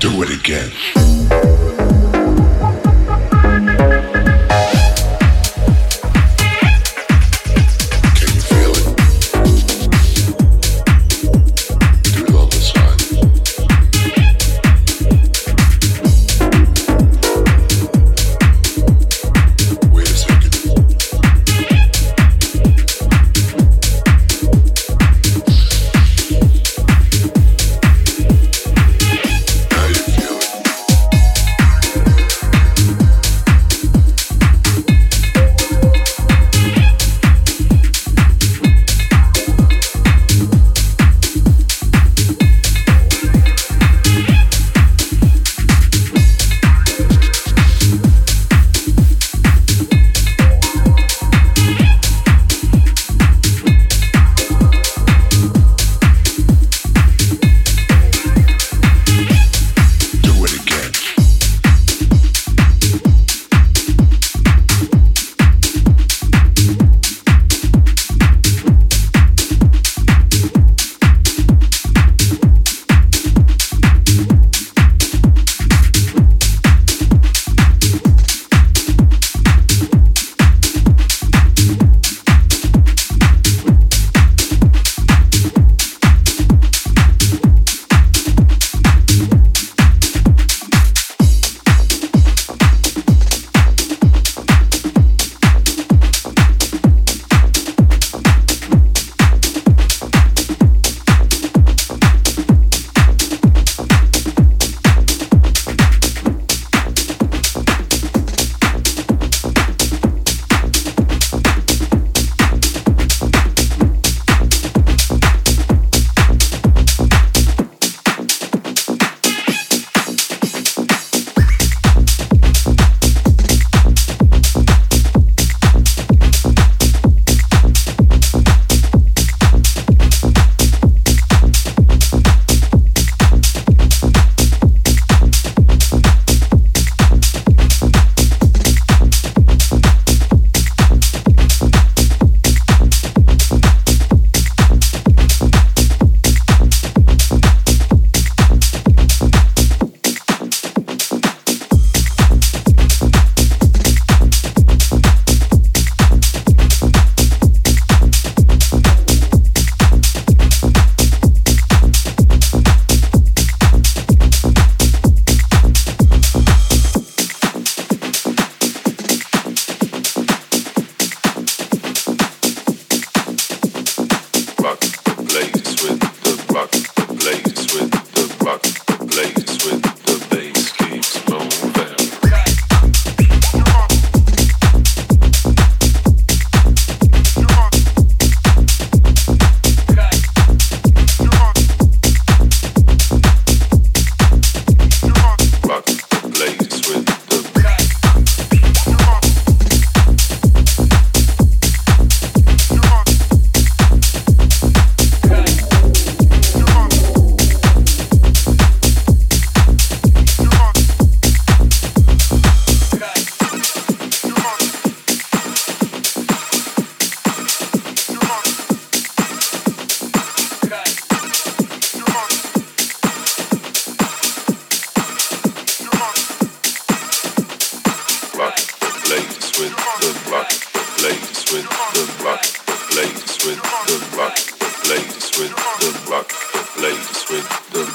Do it again.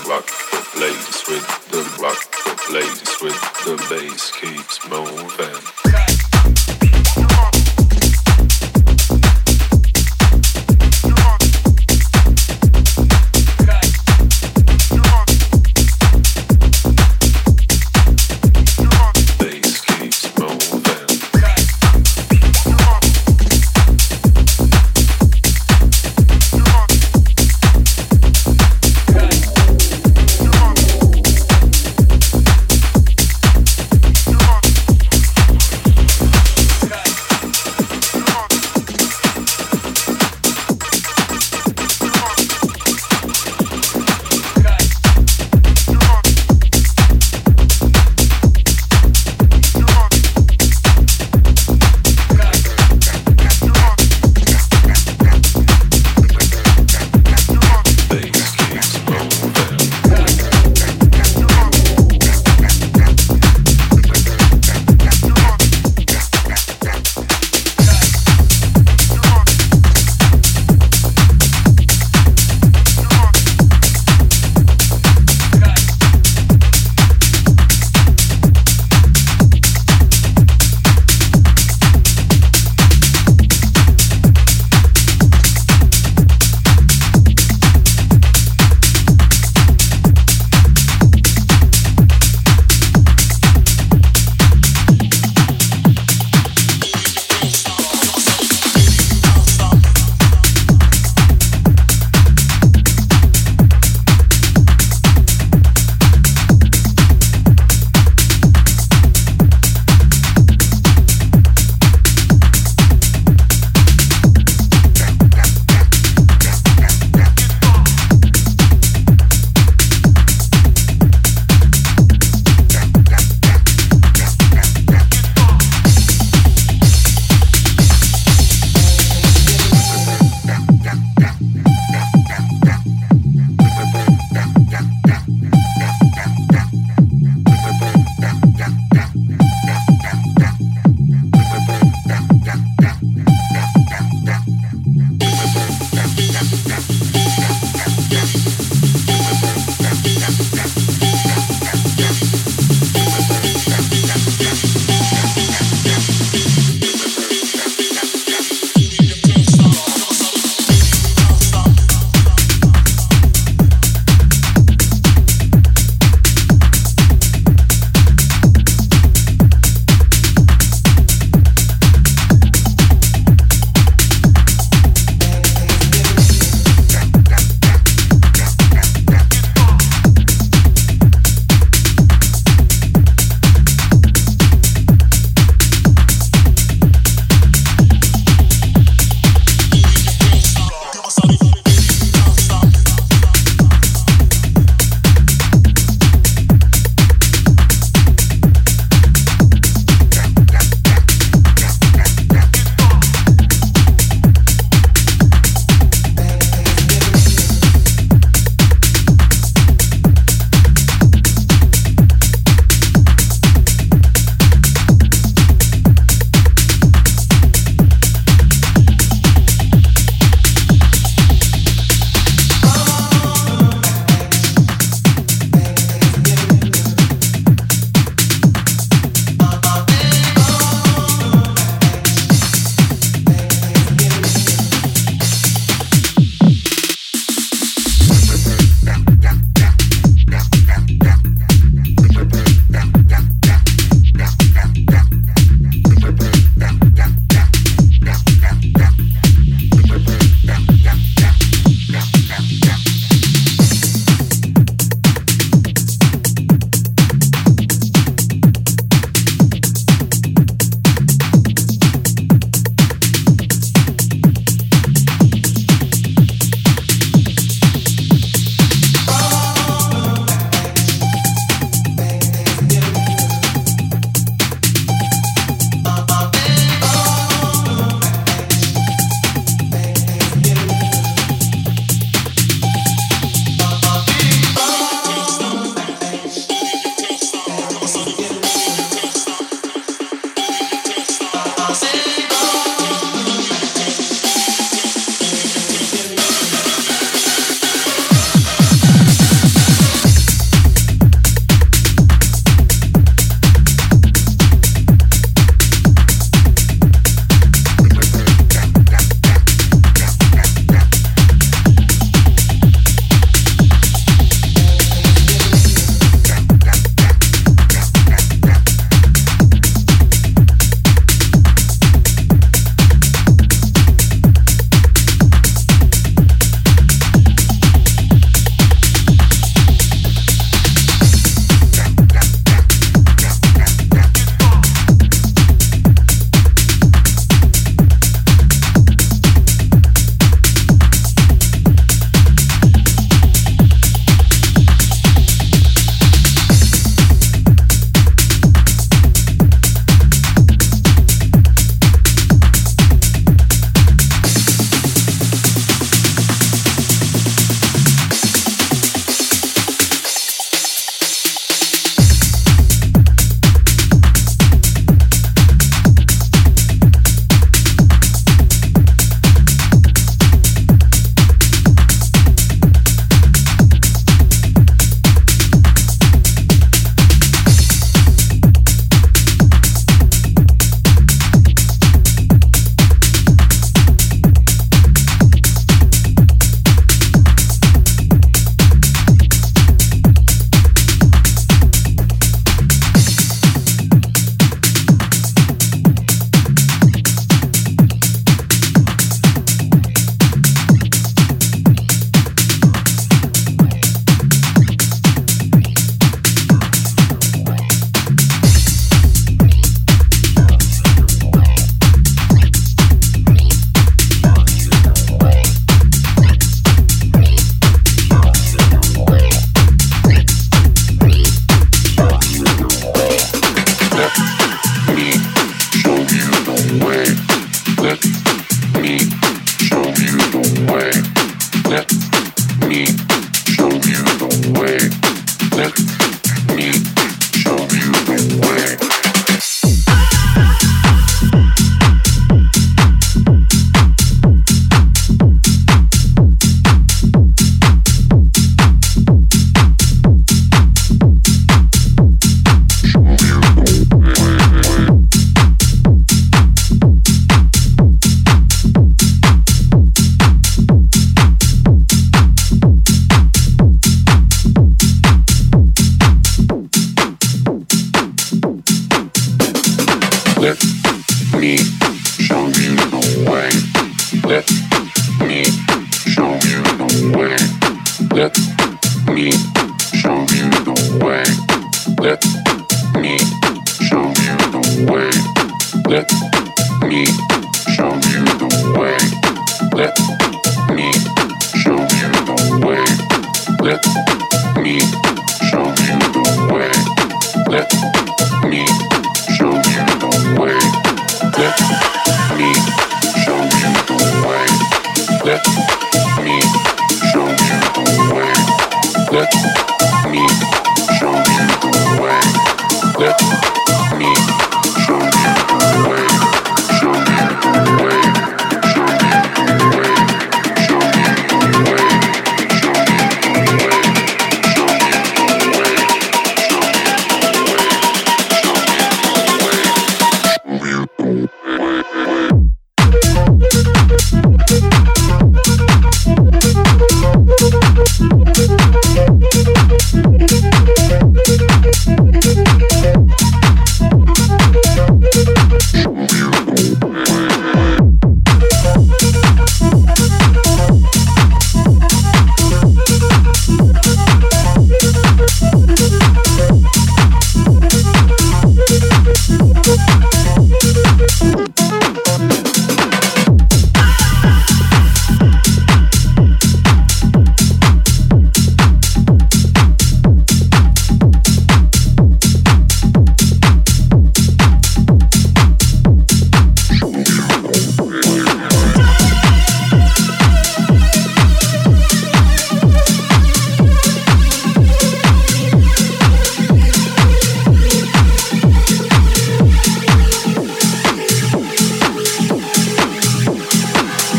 With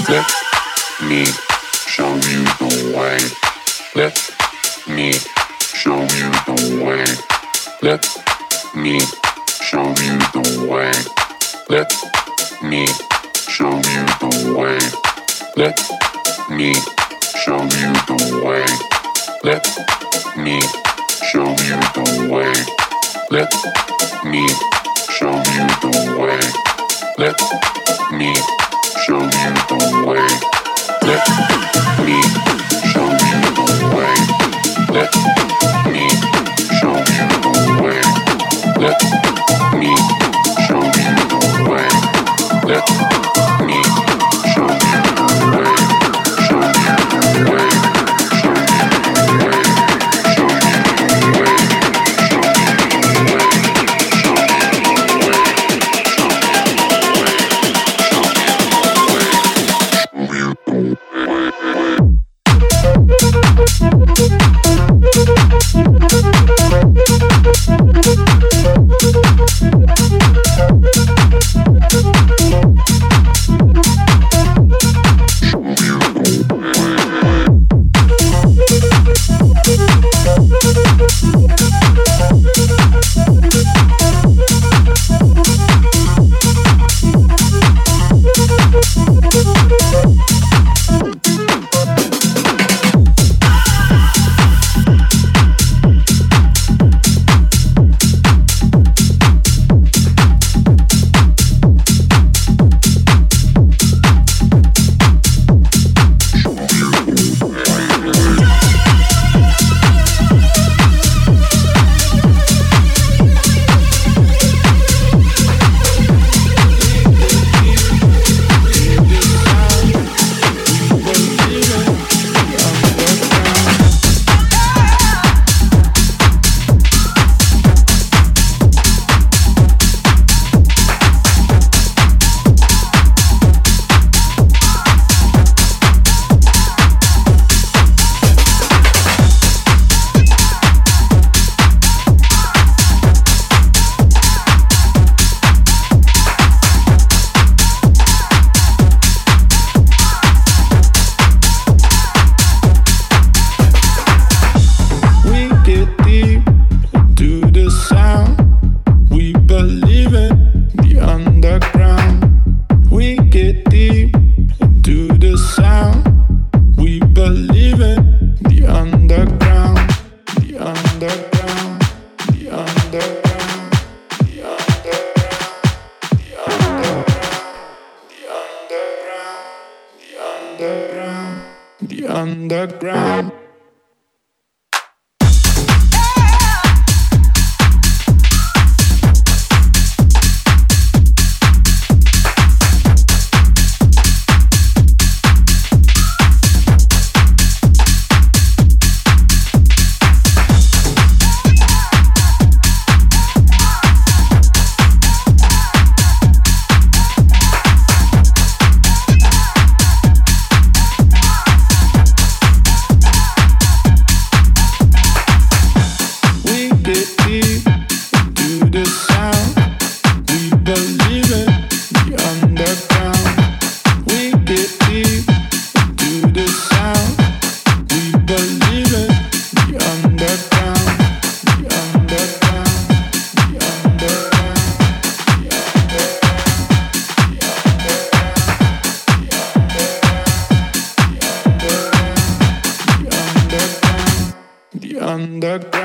Let me show you the way. Let me show you the way. Let me show you the way. Let me show you the way. Let me show you the way. Let me show you the way. Let me show you the way. Let me show you the way. Let me show you the way. Let me show you the way. Let me show you the way. Let me show you. that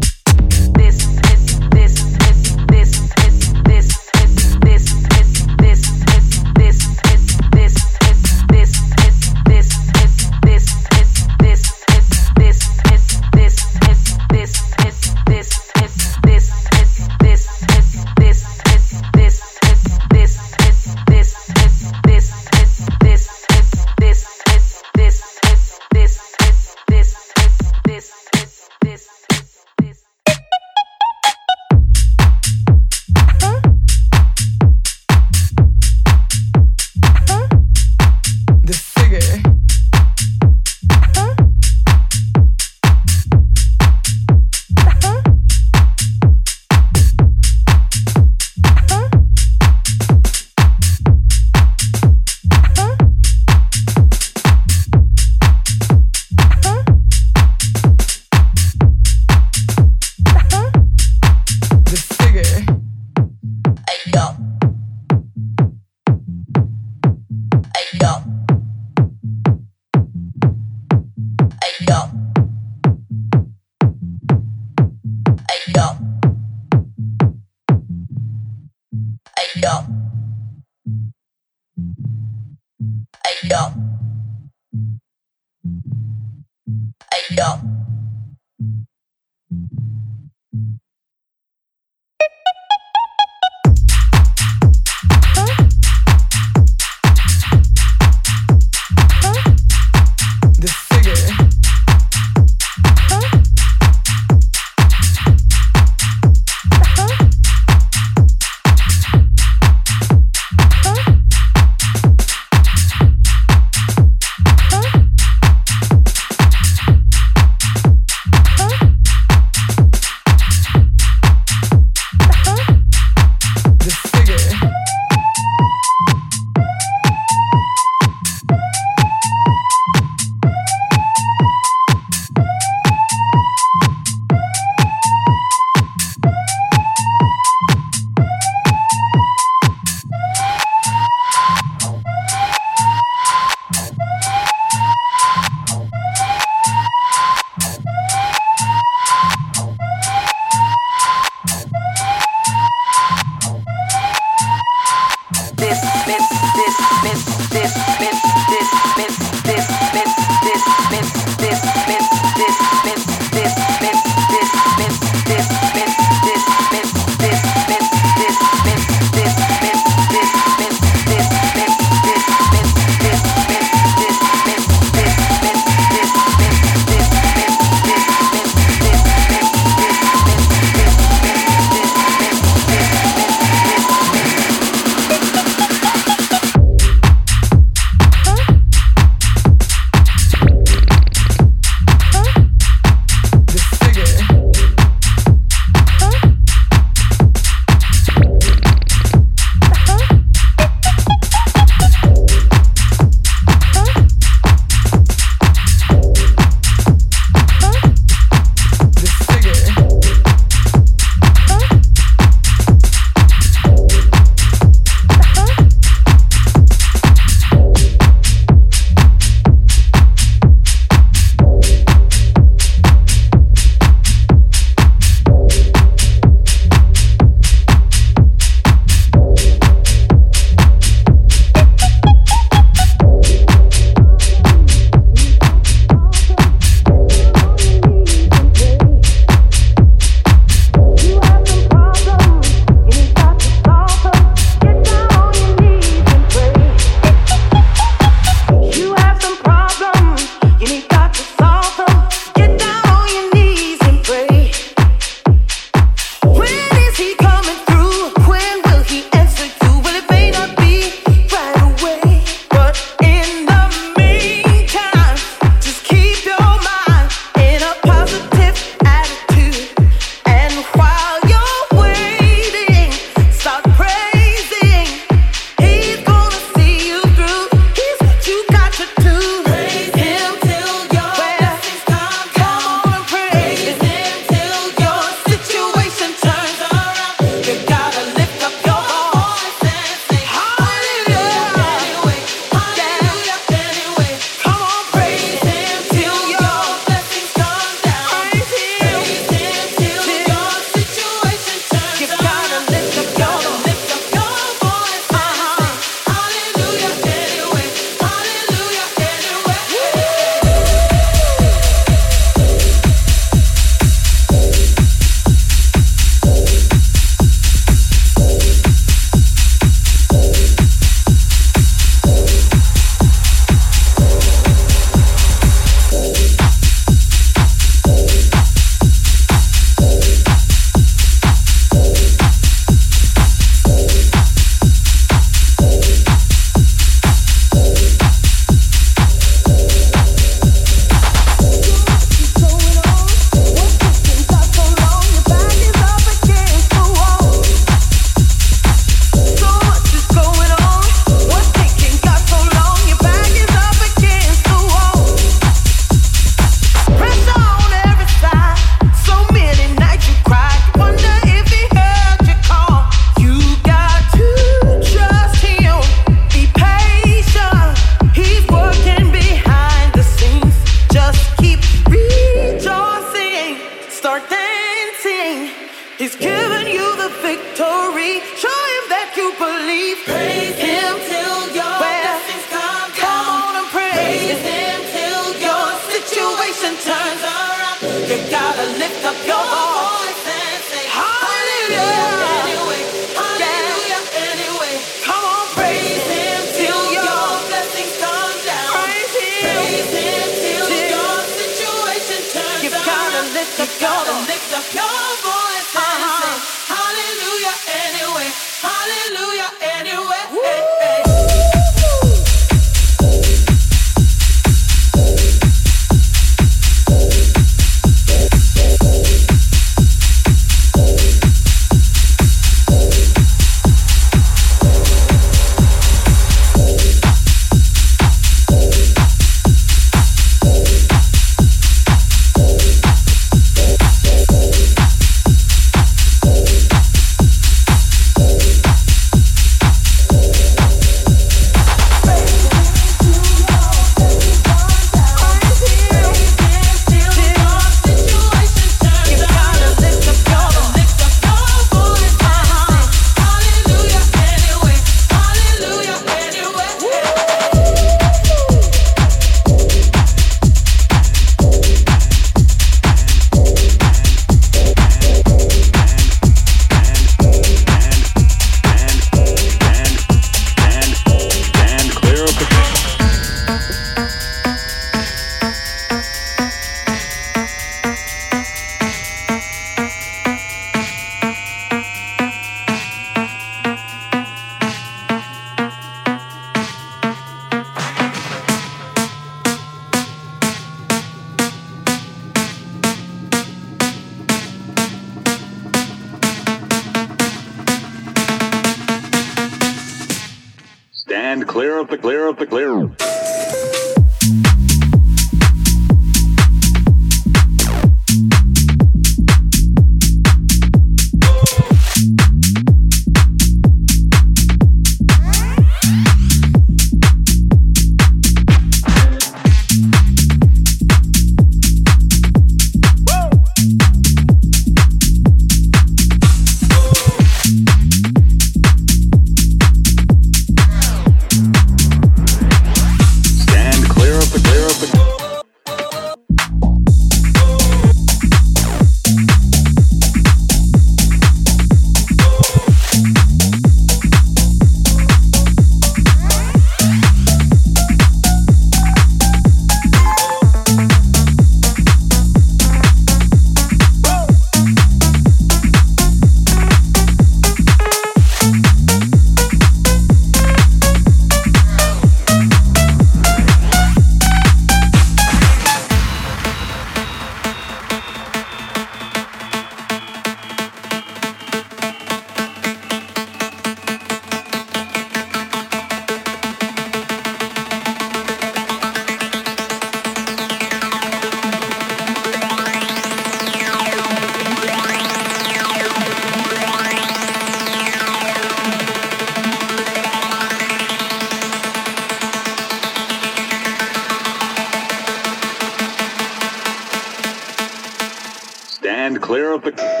clear of the.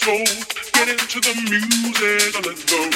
Soul. Get into the music, let the